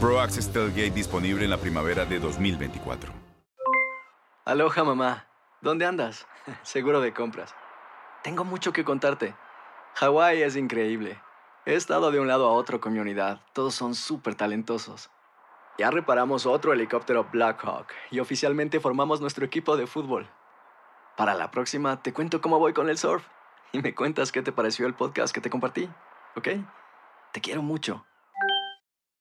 Pro Access Tailgate disponible en la primavera de 2024. Aloha mamá, ¿dónde andas? Seguro de compras. Tengo mucho que contarte. Hawái es increíble. He estado de un lado a otro con mi unidad. Todos son súper talentosos. Ya reparamos otro helicóptero Blackhawk y oficialmente formamos nuestro equipo de fútbol. Para la próxima te cuento cómo voy con el surf y me cuentas qué te pareció el podcast que te compartí, ¿ok? Te quiero mucho.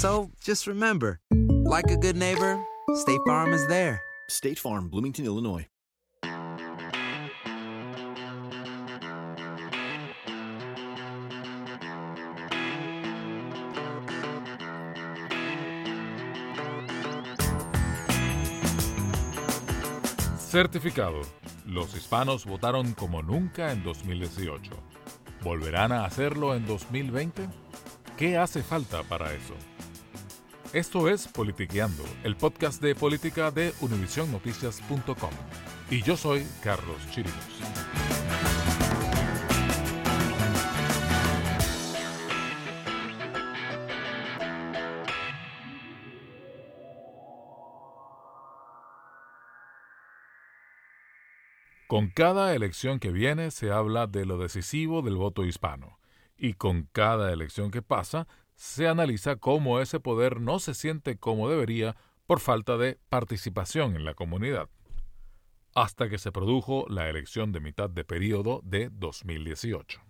So just remember, like a good neighbor, State Farm is there. State Farm, Bloomington, Illinois. Certificado. Los hispanos votaron como nunca en 2018. ¿Volverán a hacerlo en 2020? ¿Qué hace falta para eso? Esto es Politiqueando, el podcast de política de univisionnoticias.com. Y yo soy Carlos Chirinos. Con cada elección que viene se habla de lo decisivo del voto hispano, y con cada elección que pasa se analiza cómo ese poder no se siente como debería por falta de participación en la comunidad. Hasta que se produjo la elección de mitad de periodo de 2018.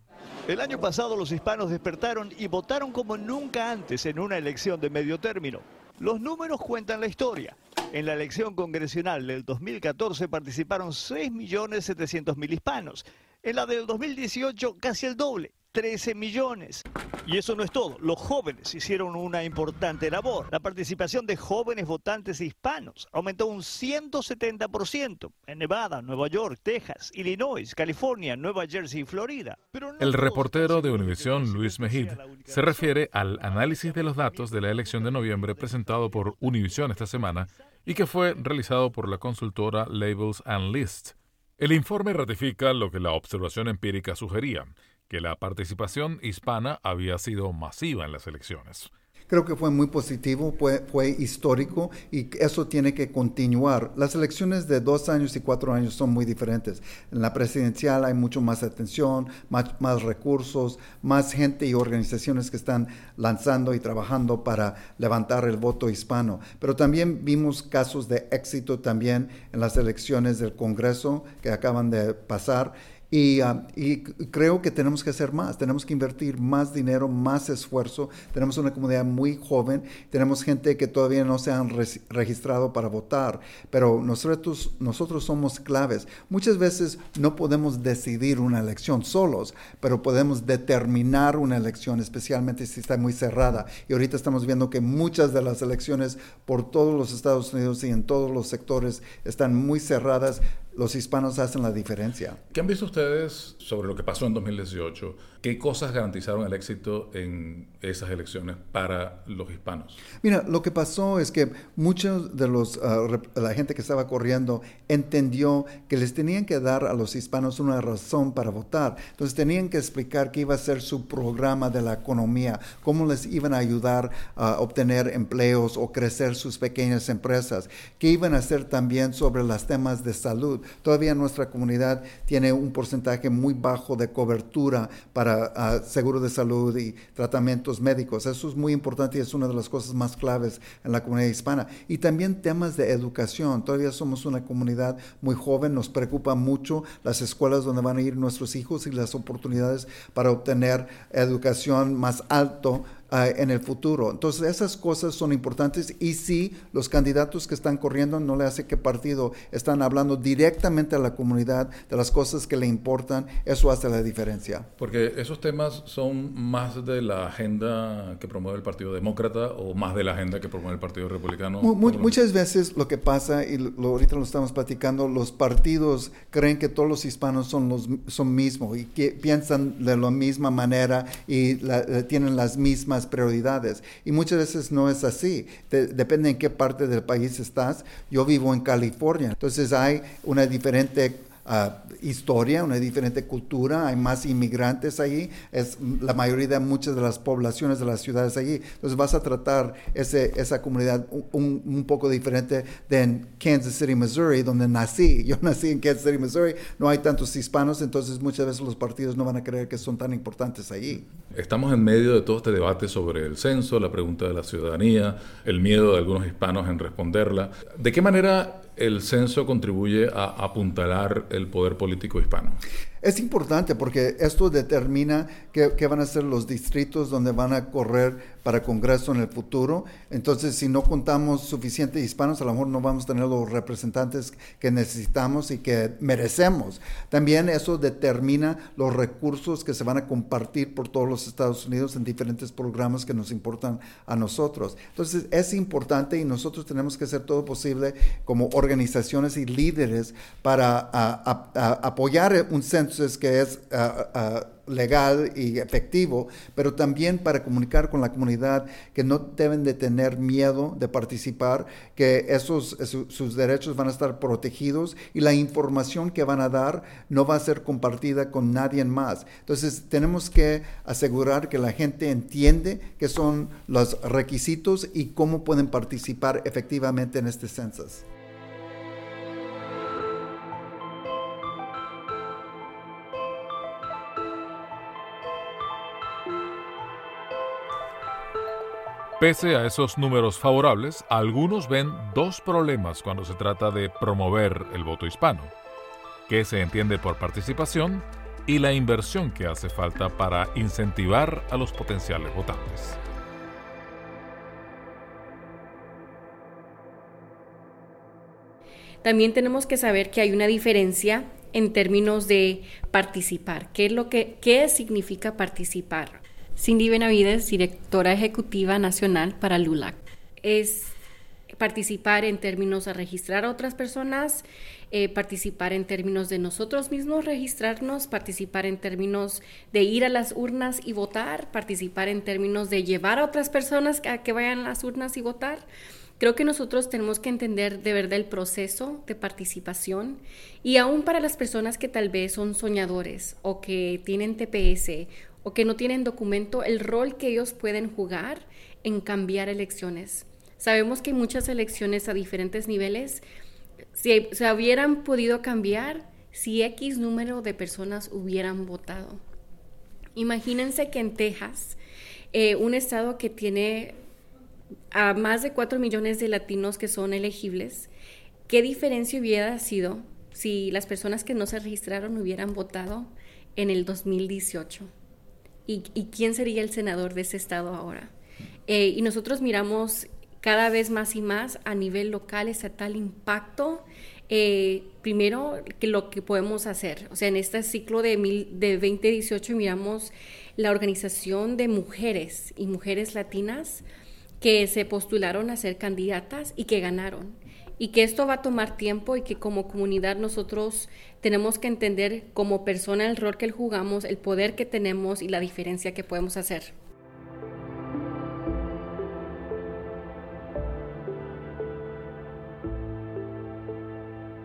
El año pasado los hispanos despertaron y votaron como nunca antes en una elección de medio término. Los números cuentan la historia. En la elección congresional del 2014 participaron 6.700.000 hispanos. En la del 2018 casi el doble, 13 millones. Y eso no es todo. Los jóvenes hicieron una importante labor. La participación de jóvenes votantes hispanos aumentó un 170% en Nevada, Nueva York, Texas, Illinois, California, Nueva Jersey y Florida. Pero no El reportero de Univisión, Luis Mejid, se refiere al análisis de los datos de la elección de noviembre presentado por Univisión esta semana y que fue realizado por la consultora Labels and Lists. El informe ratifica lo que la observación empírica sugería, que la participación hispana había sido masiva en las elecciones. Creo que fue muy positivo, fue, histórico y eso tiene que continuar. Las elecciones de dos años y cuatro años son muy diferentes. En la presidencial hay mucho más atención, más, más recursos, más gente y organizaciones que están lanzando y trabajando para levantar el voto hispano. Pero también vimos casos de éxito también en las elecciones del Congreso que acaban de pasar. Y, c- creo que tenemos que hacer más, tenemos que invertir más dinero, más esfuerzo. Tenemos una comunidad muy joven, tenemos gente que todavía no se han registrado para votar, pero nosotros, nosotros somos claves. Muchas veces no podemos decidir una elección solos, pero podemos determinar una elección, especialmente si está muy cerrada. Y ahorita estamos viendo que muchas de las elecciones por todos los Estados Unidos y en todos los sectores están muy cerradas. Los hispanos hacen la diferencia. ¿Qué han visto ustedes sobre lo que pasó en 2018 ¿Qué cosas garantizaron el éxito en esas elecciones para los hispanos? Mira, lo que pasó es que muchos de los, uh, la gente que estaba corriendo entendió que les tenían que dar a los hispanos una razón para votar. Entonces tenían que explicar qué iba a ser su programa de la economía, cómo les iban a ayudar a obtener empleos o crecer sus pequeñas empresas, qué iban a hacer también sobre los temas de salud. Todavía nuestra comunidad tiene un porcentaje muy bajo de cobertura para seguro de salud y tratamientos médicos. Eso es muy importante y es una de las cosas más claves en la comunidad hispana. Y también temas de educación. Todavía somos una comunidad muy joven, nos preocupa mucho las escuelas donde van a ir nuestros hijos y las oportunidades para obtener educación más alto Ah, en el futuro. Entonces esas cosas son importantes y si los candidatos que están corriendo no le hace qué partido están hablando directamente a la comunidad de las cosas que le importan, eso hace la diferencia. Porque esos temas son más de la agenda que promueve el Partido Demócrata o más de la agenda que promueve el Partido Republicano. muchas veces lo que pasa, y lo, ahorita lo estamos platicando, los partidos creen que todos los hispanos son los son mismos y que piensan de la misma manera y tienen las mismas prioridades. Y muchas veces no es así. depende en qué parte del país estás. Yo vivo en California, entonces hay una diferente historia, una diferente cultura, hay más inmigrantes allí, es la mayoría de muchas de las poblaciones de las ciudades allí. Entonces vas a tratar ese, esa comunidad un, un, poco diferente de en Kansas City, Missouri, donde nací. Yo nací en Kansas City, Missouri, no hay tantos hispanos, entonces muchas veces los partidos no van a creer que son tan importantes allí. Estamos en medio de todo este debate sobre el censo, la pregunta de la ciudadanía, el miedo de algunos hispanos en responderla. ¿De qué manera el censo contribuye a apuntalar el poder político hispano? Es importante porque esto determina qué, van a ser los distritos donde van a correr para Congreso en el futuro. Entonces, si no contamos suficientes hispanos, a lo mejor no vamos a tener los representantes que necesitamos y que merecemos. También eso determina los recursos que se van a compartir por todos los Estados Unidos en diferentes programas que nos importan a nosotros. Entonces, es importante y nosotros tenemos que hacer todo posible como organizaciones y líderes para apoyar un entonces que es ah, ah, legal y efectivo, pero también para comunicar con la comunidad que no deben de tener miedo de participar, que esos, sus derechos van a estar protegidos y la información que van a dar no va a ser compartida con nadie más. Entonces tenemos que asegurar que la gente entiende qué son los requisitos y cómo pueden participar efectivamente en este census. Pese a esos números favorables, algunos ven dos problemas cuando se trata de promover el voto hispano, que se entiende por participación y la inversión que hace falta para incentivar a los potenciales votantes. También tenemos que saber que hay una diferencia en términos de participar. ¿Qué es lo que qué significa participar? Cindy Benavides, directora ejecutiva nacional para LULAC. Es participar en términos de registrar a otras personas, eh, participar en términos de nosotros mismos registrarnos, participar en términos de ir a las urnas y votar, participar en términos de llevar a otras personas a que vayan a las urnas y votar. Creo que nosotros tenemos que entender de verdad el proceso de participación y aún para las personas que tal vez son soñadores o que tienen TPS o que no tienen documento, el rol que ellos pueden jugar en cambiar elecciones. Sabemos que muchas elecciones a diferentes niveles. Se hubieran podido cambiar si X número de personas hubieran votado. Imagínense que en Texas, eh, un estado que tiene a más de 4 millones de latinos que son elegibles, ¿qué diferencia hubiera sido si las personas que no se registraron hubieran votado en el 2018? Y, quién sería el senador de ese estado ahora. Eh, y nosotros miramos cada vez más y más a nivel local, estatal, impacto. Eh, primero, que lo que podemos hacer. O sea, en este ciclo de, de 2018 miramos la organización de mujeres y mujeres latinas que se postularon a ser candidatas y que ganaron. Y que esto va a tomar tiempo y que como comunidad nosotros tenemos que entender como persona el rol que jugamos, el poder que tenemos y la diferencia que podemos hacer.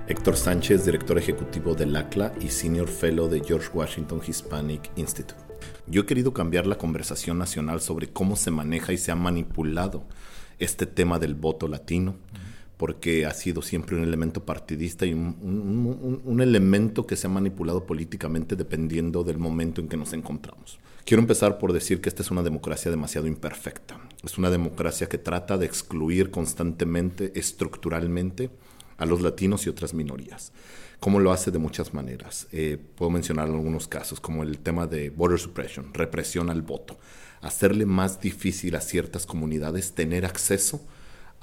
Héctor Sánchez, director ejecutivo del ACLA y senior fellow de George Washington Hispanic Institute. Yo he querido cambiar la conversación nacional sobre cómo se maneja y se ha manipulado este tema del voto latino, porque ha sido siempre un elemento partidista y un, elemento que se ha manipulado políticamente dependiendo del momento en que nos encontramos. Quiero empezar por decir que esta es una democracia demasiado imperfecta. Es una democracia que trata de excluir constantemente, estructuralmente, a los latinos y otras minorías. Como lo hace de muchas maneras. Eh, puedo mencionar algunos casos, como el tema de voter suppression, represión al voto. Hacerle más difícil a ciertas comunidades tener acceso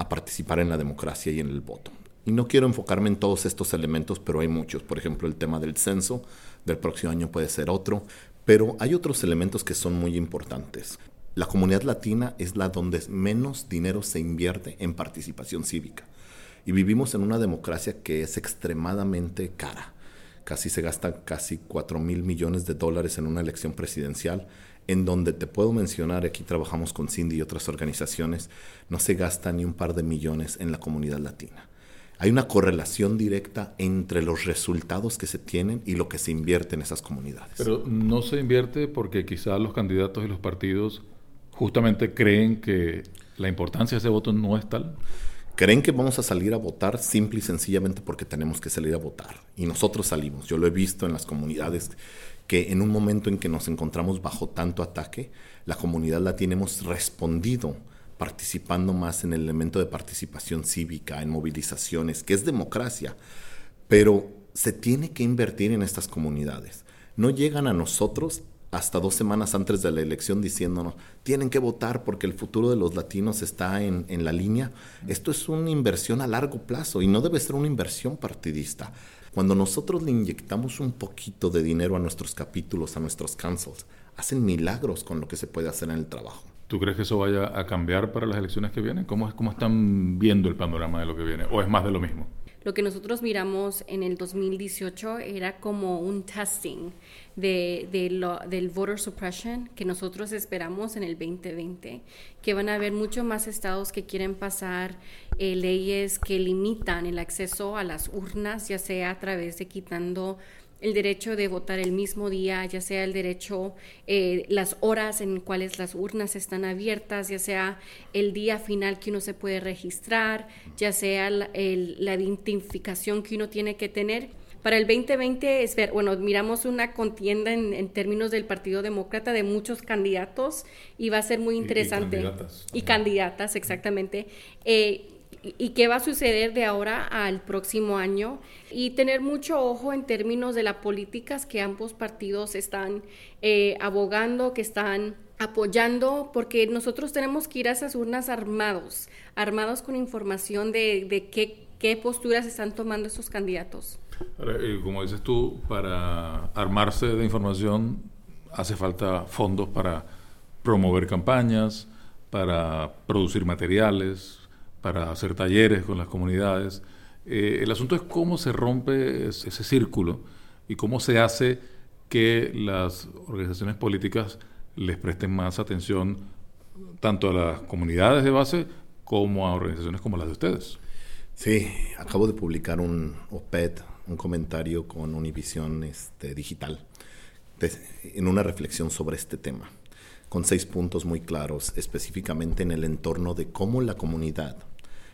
a participar en la democracia y en el voto. Y no quiero enfocarme en todos estos elementos, pero hay muchos. Por ejemplo, el tema del censo del próximo año puede ser otro. Pero hay otros elementos que son muy importantes. La comunidad latina es la donde menos dinero se invierte en participación cívica. Y vivimos en una democracia que es extremadamente cara. Casi se gastan casi 4 mil millones de dólares en una elección presidencial, en donde te puedo mencionar, aquí trabajamos con Cindy y otras organizaciones, no se gasta ni un par de millones en la comunidad latina. Hay una correlación directa entre los resultados que se tienen y lo que se invierte en esas comunidades. Pero no se invierte porque quizás los candidatos y los partidos justamente creen que la importancia de ese voto no es tal. Creen que vamos a salir a votar simple y sencillamente porque tenemos que salir a votar. Y nosotros salimos. Yo lo he visto en las comunidades que en un momento en que nos encontramos bajo tanto ataque, la comunidad latina hemos respondido participando más en el elemento de participación cívica, en movilizaciones, que es democracia. Pero se tiene que invertir en estas comunidades. No llegan a nosotros hasta dos semanas antes de la elección diciéndonos, tienen que votar porque el futuro de los latinos está en, en, la línea. Esto es una inversión a largo plazo y no debe ser una inversión partidista. Cuando nosotros le inyectamos un poquito de dinero a nuestros capítulos, a nuestros councils, hacen milagros con lo que se puede hacer en el trabajo. ¿Tú crees que eso vaya a cambiar para las elecciones que vienen? ¿Cómo, cómo están viendo el panorama de lo que viene? ¿O es más de lo mismo? Lo que nosotros miramos en el 2018 era como un testing de, lo, del voter suppression que nosotros esperamos en el 2020, que van a haber muchos más estados que quieren pasar eh, leyes que limitan el acceso a las urnas, ya sea a través de quitando el derecho de votar el mismo día, ya sea el derecho, eh, las horas en cuales las urnas están abiertas, ya sea el día final que uno se puede registrar, ya sea la, la identificación que uno tiene que tener. Para el 2020, es ver, bueno, miramos una contienda en, términos del Partido Demócrata de muchos candidatos y va a ser muy interesante. Y, candidatas. Y candidatas, exactamente. Eh, y qué va a suceder de ahora al próximo año y tener mucho ojo en términos de las políticas que ambos partidos están eh, abogando, que están apoyando, porque nosotros tenemos que ir a esas urnas armados, armados con información de, de qué, qué posturas están tomando esos candidatos. Eh, como dices tú, para armarse de información hace falta fondos para promover campañas, para producir materiales, para hacer talleres con las comunidades. Eh, el asunto es cómo se rompe ese, círculo y cómo se hace que las organizaciones políticas les presten más atención tanto a las comunidades de base como a organizaciones como las de ustedes. Sí, acabo de publicar un OPED, un comentario con Univision este, Digital, en una reflexión sobre este tema, con seis puntos muy claros, específicamente en el entorno de cómo la comunidad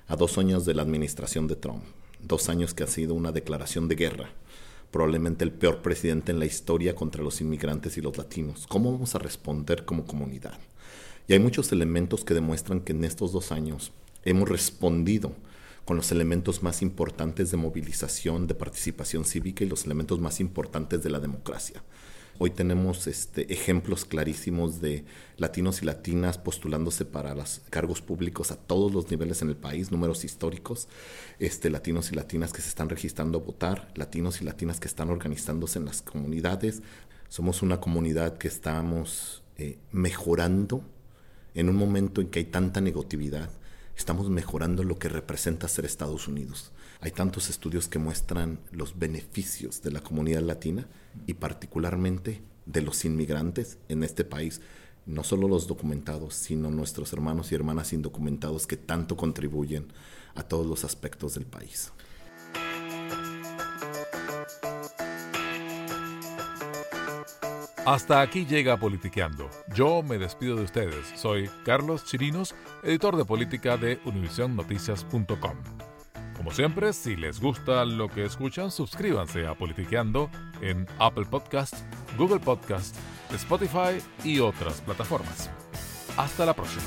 a dos años de la administración de Trump, dos años que ha sido una declaración de guerra, probablemente el peor presidente en la historia contra los inmigrantes y los latinos. ¿Cómo vamos a responder como comunidad? Y hay muchos elementos que demuestran que en estos dos años hemos respondido con los elementos más importantes de movilización, de participación cívica y los elementos más importantes de la democracia. Hoy tenemos este, ejemplos clarísimos de latinos y latinas postulándose para los cargos públicos a todos los niveles en el país, números históricos, este, latinos y latinas que se están registrando a votar, latinos y latinas que están organizándose en las comunidades. Somos una comunidad que estamos eh, mejorando en un momento en que hay tanta negatividad estamos mejorando lo que representa ser Estados Unidos. Hay tantos estudios que muestran los beneficios de la comunidad latina y particularmente de los inmigrantes en este país. No solo los documentados, sino nuestros hermanos y hermanas indocumentados que tanto contribuyen a todos los aspectos del país. Hasta aquí llega Politiqueando. Yo me despido de ustedes. Soy Carlos Chirinos, editor de política de univisionnoticias.com. Como siempre, si les gusta lo que escuchan, suscríbanse a Politiqueando en Apple Podcast, Google Podcast, Spotify y otras plataformas. Hasta la próxima.